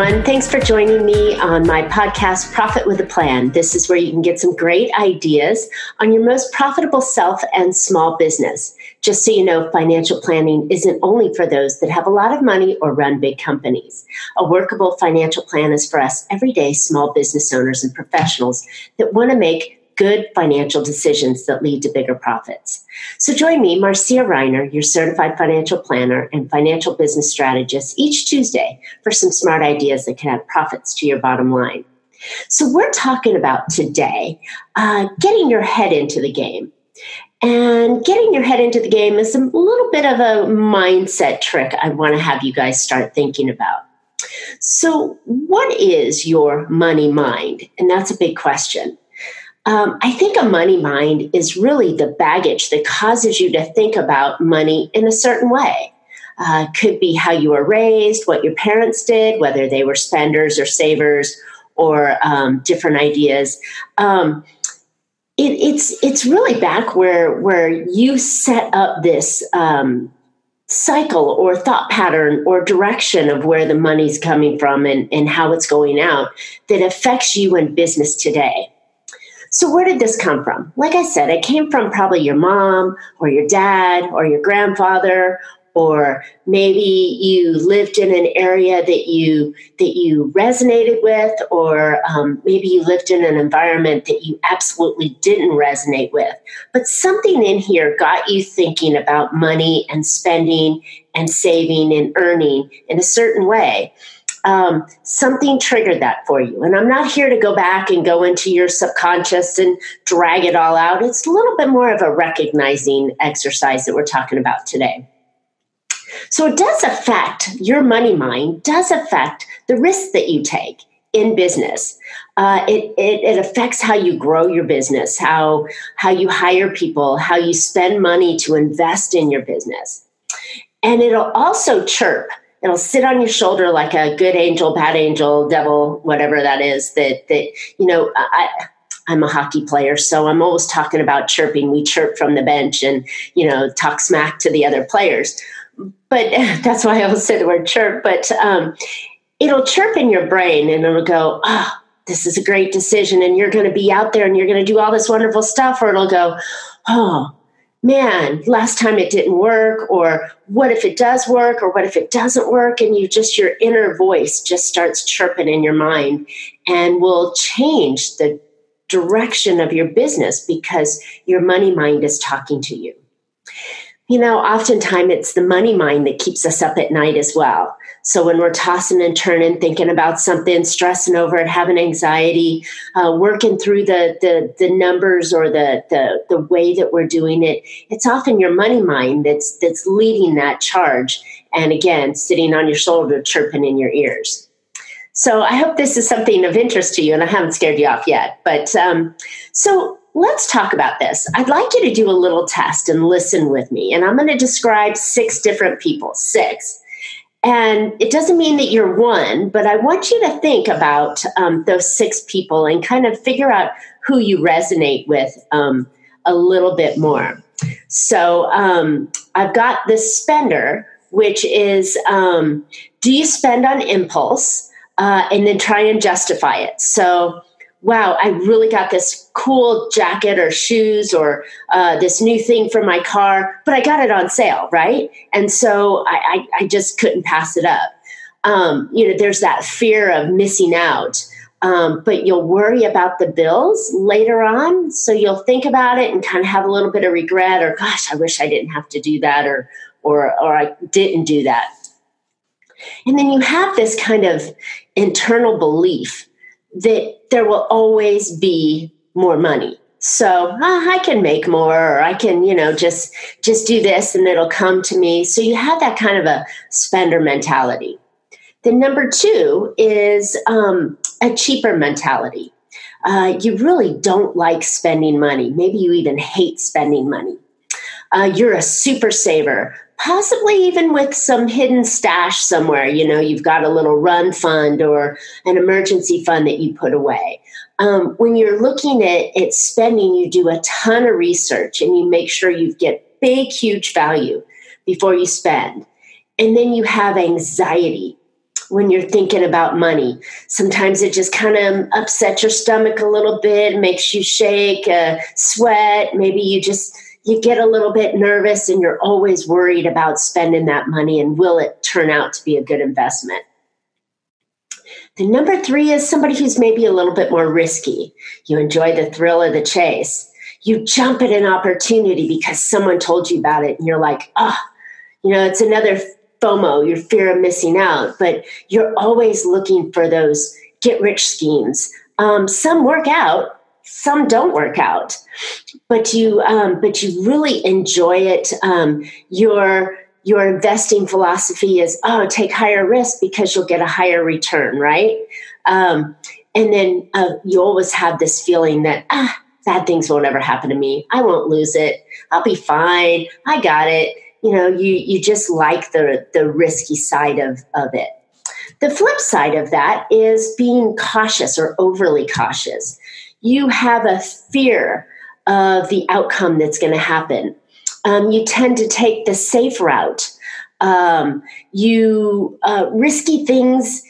everyone. Thanks for joining me on my podcast, Profit with a Plan. This is where you can get some great ideas on your most profitable self and small business. Just so you know, financial planning isn't only for those that have a lot of money or run big companies. A workable financial plan is for us everyday small business owners and professionals that want to make good financial decisions that lead to bigger profits. So join me, Marcia Reiner, your certified financial planner and financial business strategist, each Tuesday for some smart ideas that can add profits to your bottom line. So we're talking about today uh, getting your head into the game. And getting your head into the game is a little bit of a mindset trick I want to have you guys start thinking about. So, what is your money mind? And that's a big question. Um, I think a money mind is really the baggage that causes you to think about money in a certain way. Uh, could be how you were raised, what your parents did, whether they were spenders or savers, or um, different ideas. Um, it, it's it's really back where where you set up this um, cycle or thought pattern or direction of where the money's coming from and, and how it's going out that affects you in business today. So, where did this come from? Like I said, it came from probably your mom or your dad or your grandfather or maybe you lived in an area that you that you resonated with or um, maybe you lived in an environment that you absolutely didn't resonate with but something in here got you thinking about money and spending and saving and earning in a certain way um, something triggered that for you. And I'm not here to go back and go into your subconscious and drag it all out. It's a little bit more of a recognizing exercise that we're talking about today. So it does affect your money mind, does affect the risks that you take in business. Uh, it, it, it affects how you grow your business, how, how you hire people, how you spend money to invest in your business. And it'll also chirp it'll sit on your shoulder like a good angel, bad angel, devil, whatever that is. That that you know, I, I'm a hockey player, so I'm always talking about chirping. We chirp from the bench and you know talk smack to the other players. But that's why I always say the word chirp. But um, it'll chirp in your brain and it'll go, ah. Oh, this is a great decision, and you're going to be out there and you're going to do all this wonderful stuff, or it'll go, oh, man, last time it didn't work, or what if it does work, or what if it doesn't work? And you just, your inner voice just starts chirping in your mind and will change the direction of your business because your money mind is talking to you. You know, oftentimes it's the money mind that keeps us up at night as well. So when we're tossing and turning, thinking about something, stressing over it, having anxiety, uh, working through the, the the numbers or the, the the way that we're doing it, it's often your money mind that's that's leading that charge. And again, sitting on your shoulder, chirping in your ears. So I hope this is something of interest to you, and I haven't scared you off yet. But um, so let's talk about this. I'd like you to do a little test and listen with me. And I'm going to describe six different people, six. And it doesn't mean that you're one, but I want you to think about um, those six people and kind of figure out who you resonate with um, a little bit more. So um, I've got the spender, which is um, do you spend on impulse uh, and then try and justify it? So wow, I really got this cool jacket or shoes or uh, this new thing for my car, but I got it on sale, right? And so I, I, I just couldn't pass it up. Um, you know, there's that fear of missing out. Um, but you'll worry about the bills later on. So you'll think about it and kind of have a little bit of regret or, gosh, I wish I didn't have to do that or, or, or I didn't do that. And then you have this kind of internal belief that there will always be more money. So I can make more, or I can, you know, just just do this, and it'll come to me. So you have that kind of a spender mentality. The number two is um, a cheaper mentality. Uh, you really don't like spending money. Maybe you even hate spending money. Uh, you're a super saver possibly even with some hidden stash somewhere. You know, you've got a little run fund or an emergency fund that you put away. Um, when you're looking at, at spending, you do a ton of research and you make sure you get big, huge value before you spend. And then you have anxiety. when you're thinking about money. Sometimes it just kind of upsets your stomach a little bit, makes you shake, uh, sweat. Maybe you just you get a little bit nervous and you're always worried about spending that money and will it turn out to be a good investment. The number three is somebody who's maybe a little bit more risky. You enjoy the thrill of the chase. You jump at an opportunity because someone told you about it and you're like, oh, you know, it's another FOMO, your fear of missing out, but you're always looking for those get rich schemes. Um, some work out, some don't work out, but you um, but you really enjoy it. Um, your your investing philosophy is oh take higher risk because you'll get a higher return, right? Um, and then uh, you always have this feeling that ah bad things won't ever happen to me. I won't lose it. I'll be fine. I got it you know you you just like the the risky side of of it the flip side of that is being cautious or overly cautious you have a fear of the outcome that's going to happen um, you tend to take the safe route um, you uh, risky things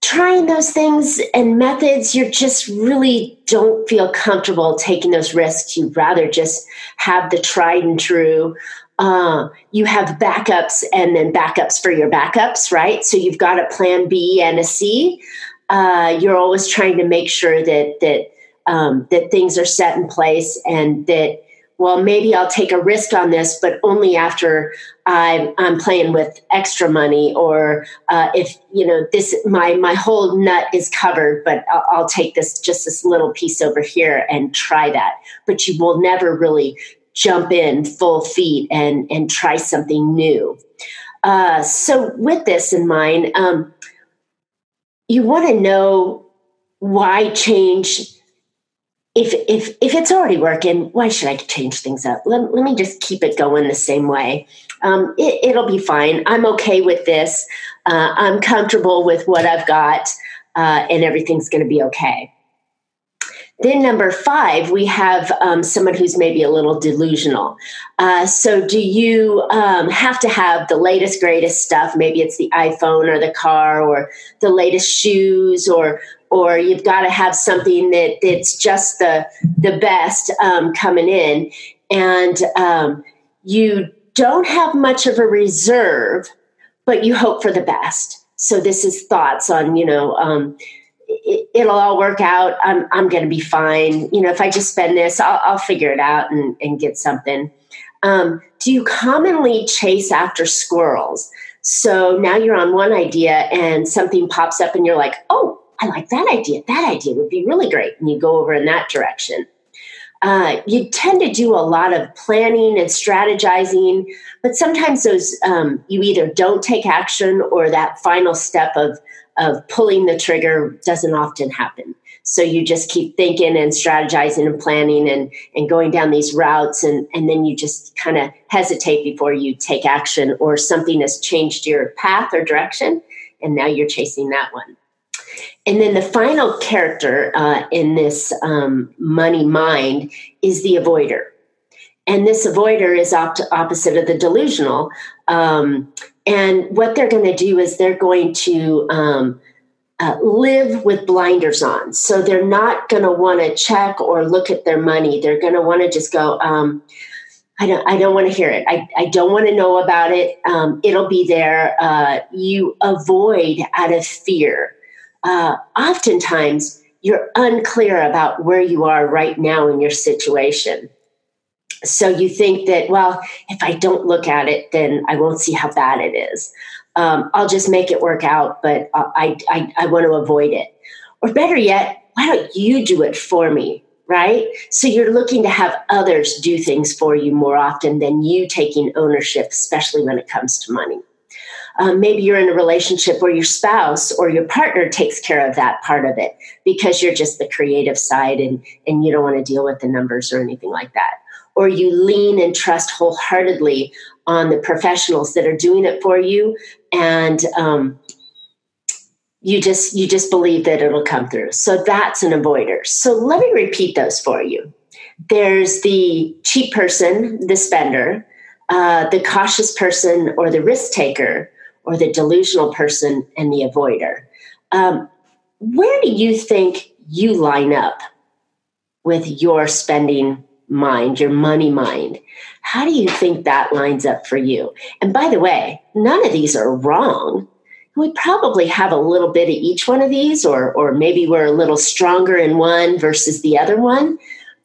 trying those things and methods you just really don't feel comfortable taking those risks you'd rather just have the tried and true uh, you have backups and then backups for your backups, right? So you've got a plan B and a C. Uh, you're always trying to make sure that that um, that things are set in place and that well maybe I'll take a risk on this, but only after I'm, I'm playing with extra money or uh, if you know this my my whole nut is covered, but I'll, I'll take this just this little piece over here and try that. But you will never really jump in full feet and and try something new. Uh, so with this in mind, um, you want to know why change. If if if it's already working, why should I change things up? Let, let me just keep it going the same way. Um, it, will be fine. I'm okay with this. Uh, I'm comfortable with what I've got, uh, and everything's going to be okay. Then, number five, we have um, someone who's maybe a little delusional. Uh, so, do you um, have to have the latest, greatest stuff? Maybe it's the iPhone or the car or the latest shoes, or or you've got to have something that that's just the the best um, coming in, and um, you don't have much of a reserve, but you hope for the best. So, this is thoughts on you know um, it, will all work out. I'm, I'm going to be fine. You know, if I just spend this, I'll, I'll figure it out and, and get something. Um, do you commonly chase after squirrels? So now you're on one idea and something pops up and you're like, oh, I like that idea. That idea would be really great. And you go over in that direction. Uh, you tend to do a lot of planning and strategizing, but sometimes those um, you either don't take action or that final step of of pulling the trigger doesn't often happen. So you just keep thinking and strategizing and planning and, and going down these routes and, and then you just kind of hesitate before you take action or something has changed your path or direction and now you're chasing that one. And then the final character uh, in this um, money mind is the avoider. And this avoider is op- opposite of the delusional. Um, and what they're going to do is they're going to um, uh, live with blinders on. So they're not going to want to check or look at their money. They're going to want to just go, um, I don't, I don't want to hear it. I, I don't want to know about it. Um, it'll be there. Uh, you avoid out of fear. Uh, oftentimes, you're unclear about where you are right now in your situation. So you think that well if i don't look at it then i won't see how bad it is. Um, i'll just make it work out but I, I, I want to avoid it. Or better yet why don't you do it for me right? So you're looking to have others do things for you more often than you taking ownership especially when it comes to money um, maybe you're in a relationship where your spouse or your partner takes care of that part of it because you're just the creative side and, and you don't want to deal with the numbers or anything like that. Or you lean and trust wholeheartedly on the professionals that are doing it for you and um, you just you just believe that it'll come through. So that's an avoider. So let me repeat those for you. There's the cheap person the spender uh, the cautious person or the risk taker or the delusional person and the avoider. Um, where do you think you line up with your spending mind, your money mind? How do you think that lines up for you? And by the way, none of these are wrong. We probably have a little bit of each one of these, or, or maybe we're a little stronger in one versus the other one,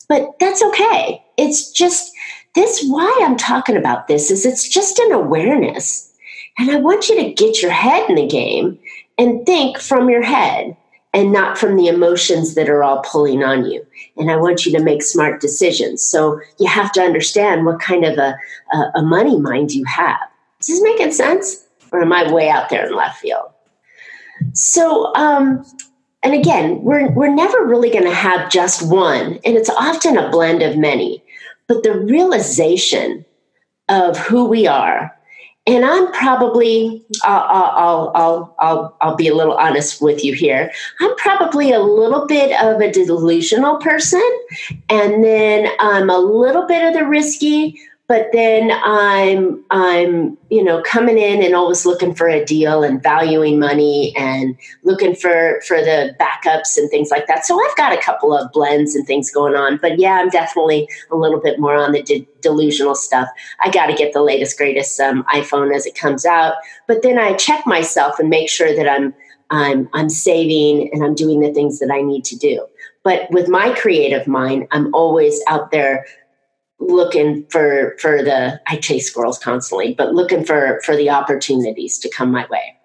but that's okay. It's just this why I'm talking about this is it's just an awareness. And I want you to get your head in the game and think from your head and not from the emotions that are all pulling on you. And I want you to make smart decisions. So you have to understand what kind of a, a, a money mind you have. Is this making sense? Or am I way out there in left field? So, um, and again, we're, we're never really going to have just one, and it's often a blend of many. But the realization of who we are and I'm probably I'll, I'll, I'll I'll I'll be a little honest with you here. I'm probably a little bit of a delusional person, and then I'm a little bit of the risky, but then I'm I'm you know coming in and always looking for a deal and valuing money and looking for for the backups and things like that. So I've got a couple of blends and things going on, but yeah, I'm definitely a little bit more on the de- delusional stuff. I got to get the latest greatest um, iPhone as it comes out, but then I check myself and make sure that I'm I'm I'm saving and I'm doing the things that I need to do. But with my creative mind, I'm always out there looking for for the I chase squirrels constantly, but looking for for the opportunities to come my way.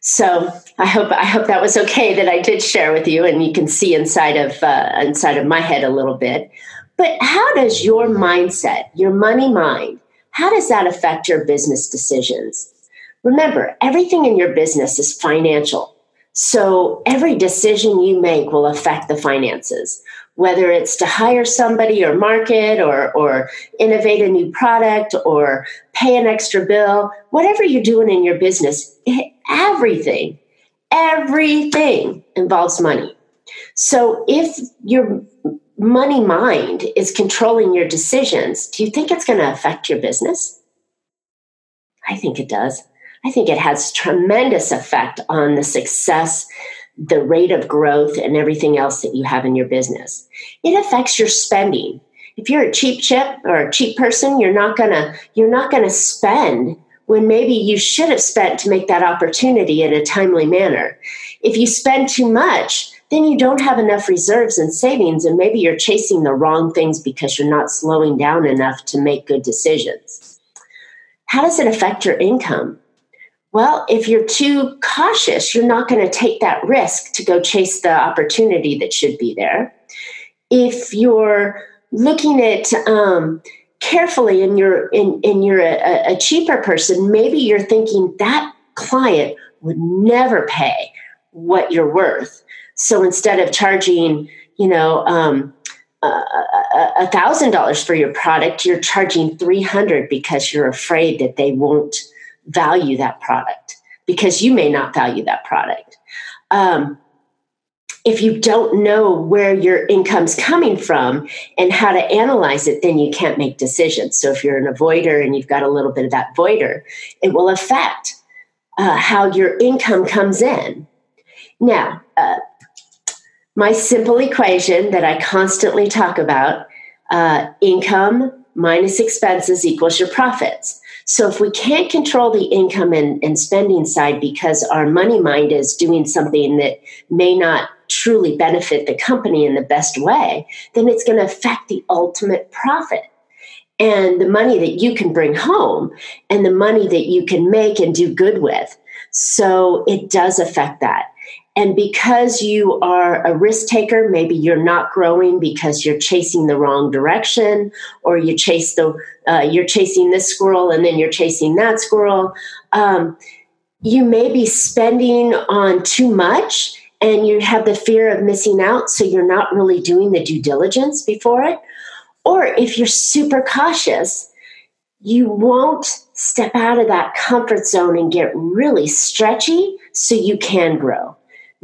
So I hope I hope that was okay that I did share with you, and you can see inside of uh, inside of my head a little bit. But how does your mindset, your money mind, how does that affect your business decisions? Remember, everything in your business is financial. So every decision you make will affect the finances whether it's to hire somebody or market or, or innovate a new product or pay an extra bill, whatever you're doing in your business, everything, everything involves money. So if your money mind is controlling your decisions, do you think it's going to affect your business? I think it does. I think it has tremendous effect on the success the rate of growth and everything else that you have in your business. It affects your spending. If you're a cheap chip or a cheap person, you're not gonna you're not gonna spend when maybe you should have spent to make that opportunity in a timely manner. If you spend too much, then you don't have enough reserves and savings, and maybe you're chasing the wrong things because you're not slowing down enough to make good decisions. How does it affect your income? Well, if you're too cautious, you're not going to take that risk to go chase the opportunity that should be there. If you're looking at um, carefully and you're in, and you're a, a cheaper person, maybe you're thinking that client would never pay what you're worth. So instead of charging, you know, um, a thousand dollars for your product, you're charging three hundred because you're afraid that they won't value that product because you may not value that product. Um, if you don't know where your income's coming from and how to analyze it, then you can't make decisions. So if you're an avoider and you've got a little bit of that voider, it will affect uh, how your income comes in. Now, uh, my simple equation that I constantly talk about uh, income minus expenses equals your profits. So if we can't control the income and, and spending side because our money mind is doing something that may not truly benefit the company in the best way, then it's going to affect the ultimate profit and the money that you can bring home and the money that you can make and do good with. So it does affect that. And because you are a risk taker, maybe you're not growing because you're chasing the wrong direction, or you chase the uh, you're chasing this squirrel and then you're chasing that squirrel. Um, you may be spending on too much, and you have the fear of missing out, so you're not really doing the due diligence before it. Or if you're super cautious, you won't step out of that comfort zone and get really stretchy so you can grow.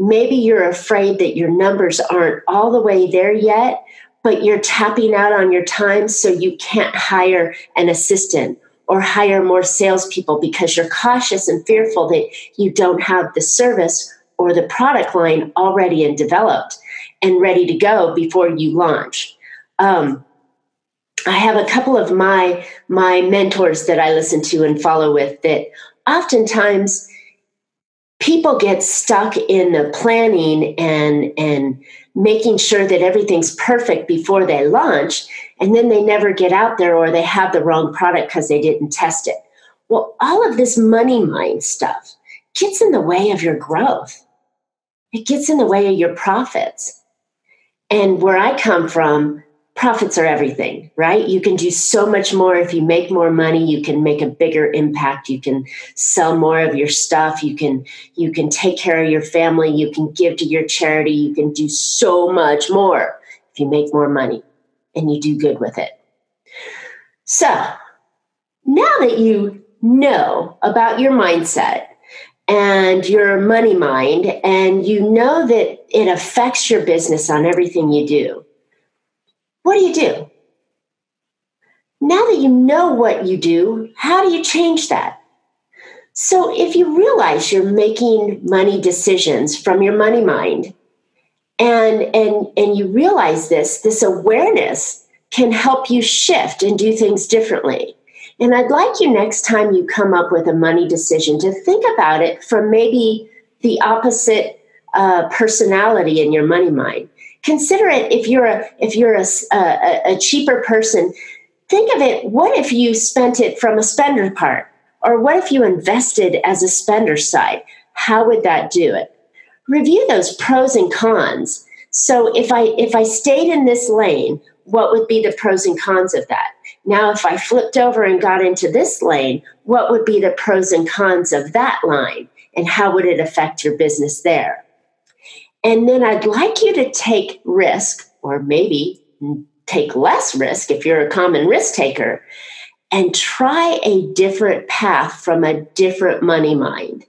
Maybe you're afraid that your numbers aren't all the way there yet, but you're tapping out on your time so you can't hire an assistant or hire more salespeople because you're cautious and fearful that you don't have the service or the product line already and developed and ready to go before you launch. Um, I have a couple of my my mentors that I listen to and follow with that oftentimes people get stuck in the planning and and making sure that everything's perfect before they launch and then they never get out there or they have the wrong product because they didn't test it. Well all of this money mind stuff gets in the way of your growth. It gets in the way of your profits. And where i come from profits are everything, right? You can do so much more if you make more money, you can make a bigger impact, you can sell more of your stuff, you can you can take care of your family, you can give to your charity, you can do so much more if you make more money and you do good with it. So, now that you know about your mindset and your money mind and you know that it affects your business on everything you do what do you do? Now that you know what you do, how do you change that? So, if you realize you're making money decisions from your money mind, and and and you realize this, this awareness can help you shift and do things differently. And I'd like you next time you come up with a money decision to think about it from maybe the opposite uh, personality in your money mind consider it if you're a if you're a, a, a cheaper person. Think of it what if you spent it from a spender part? Or what if you invested as a spender side? How would that do it? Review those pros and cons. So if i if i stayed in this lane what would be the pros and cons of that? Now if i flipped over and got into this lane what would be the pros and cons of that line? And how would it affect your business there and then I'd like you to take risk, or maybe take less risk if you're a common risk taker, and try a different path from a different money mind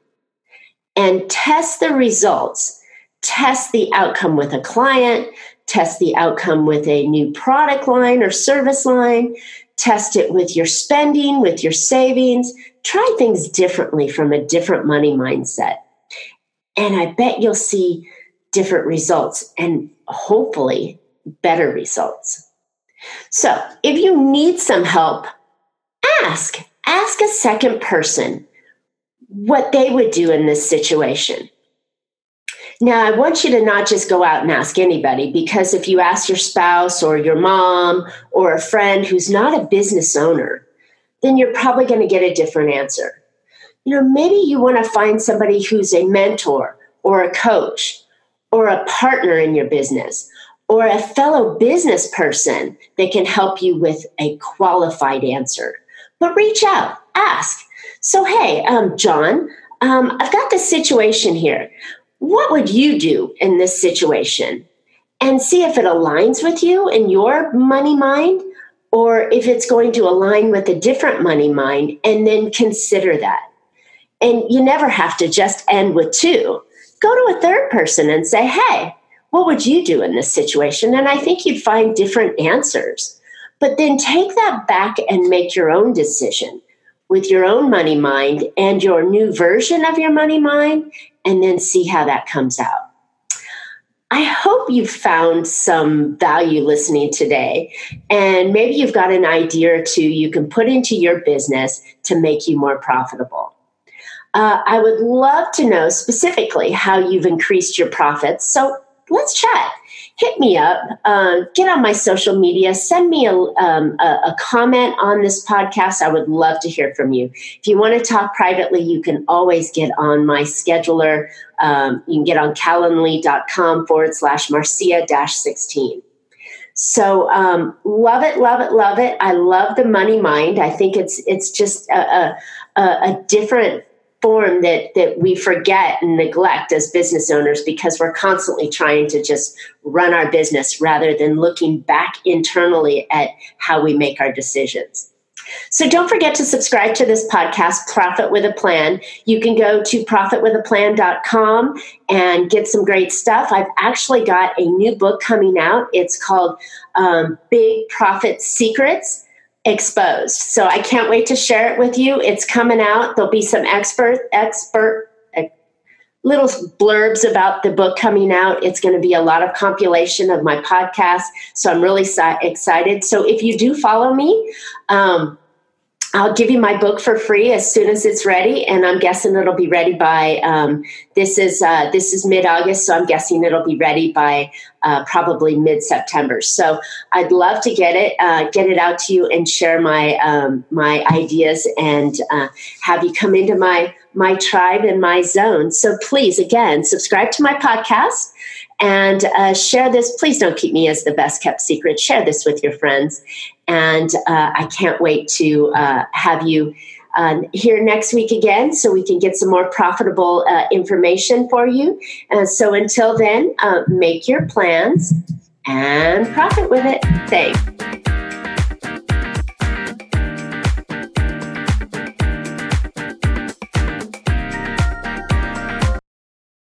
and test the results. Test the outcome with a client, test the outcome with a new product line or service line, test it with your spending, with your savings. Try things differently from a different money mindset. And I bet you'll see different results and hopefully better results. So, if you need some help, ask. Ask a second person what they would do in this situation. Now, I want you to not just go out and ask anybody because if you ask your spouse or your mom or a friend who's not a business owner, then you're probably going to get a different answer. You know, maybe you want to find somebody who's a mentor or a coach or a partner in your business or a fellow business person that can help you with a qualified answer. But reach out, ask. So, hey, um, John, um, I've got this situation here. What would you do in this situation? And see if it aligns with you in your money mind or if it's going to align with a different money mind, and then consider that. And you never have to just end with two go to a third person and say, hey, what would you do in this situation? And I think you'd find different answers. But then take that back and make your own decision with your own money mind and your new version of your money mind, and then see how that comes out. I hope you found some value listening today, and maybe you've got an idea or two you can put into your business to make you more profitable. Uh, I would love to know specifically how you've increased your profits. So let's chat. Hit me up, uh, get on my social media, send me a, um, a, a, comment on this podcast. I would love to hear from you. If you want to talk privately, you can always get on my scheduler. Um, you can get on calendly.com forward slash Marcia dash 16. So um, love it, love it, love it. I love the money mind. I think it's it's just a, a, a different form that that we forget and neglect as business owners because we're constantly trying to just run our business rather than looking back internally at how we make our decisions. So don't forget to subscribe to this podcast, Profit with a Plan. You can go to profitwithaplan.com and get some great stuff. I've actually got a new book coming out. It's called um, Big Profit Secrets exposed. So I can't wait to share it with you. It's coming out. There'll be some expert expert uh, little blurbs about the book coming out. It's going to be a lot of compilation of my podcast. So I'm really excited. So if you do follow me, um, I'll give you my book for free as soon as it's ready, and I'm guessing it'll be ready by um, this is uh, this is mid August, so I'm guessing it'll be ready by uh, probably mid September. So I'd love to get it uh, get it out to you and share my um, my ideas and uh, have you come into my my tribe and my zone. So please, again, subscribe to my podcast and uh, share this. Please don't keep me as the best kept secret. Share this with your friends. And uh, I can't wait to uh, have you um, here next week again so we can get some more profitable uh, information for you. So until then, uh, make your plans and profit with it. Thanks.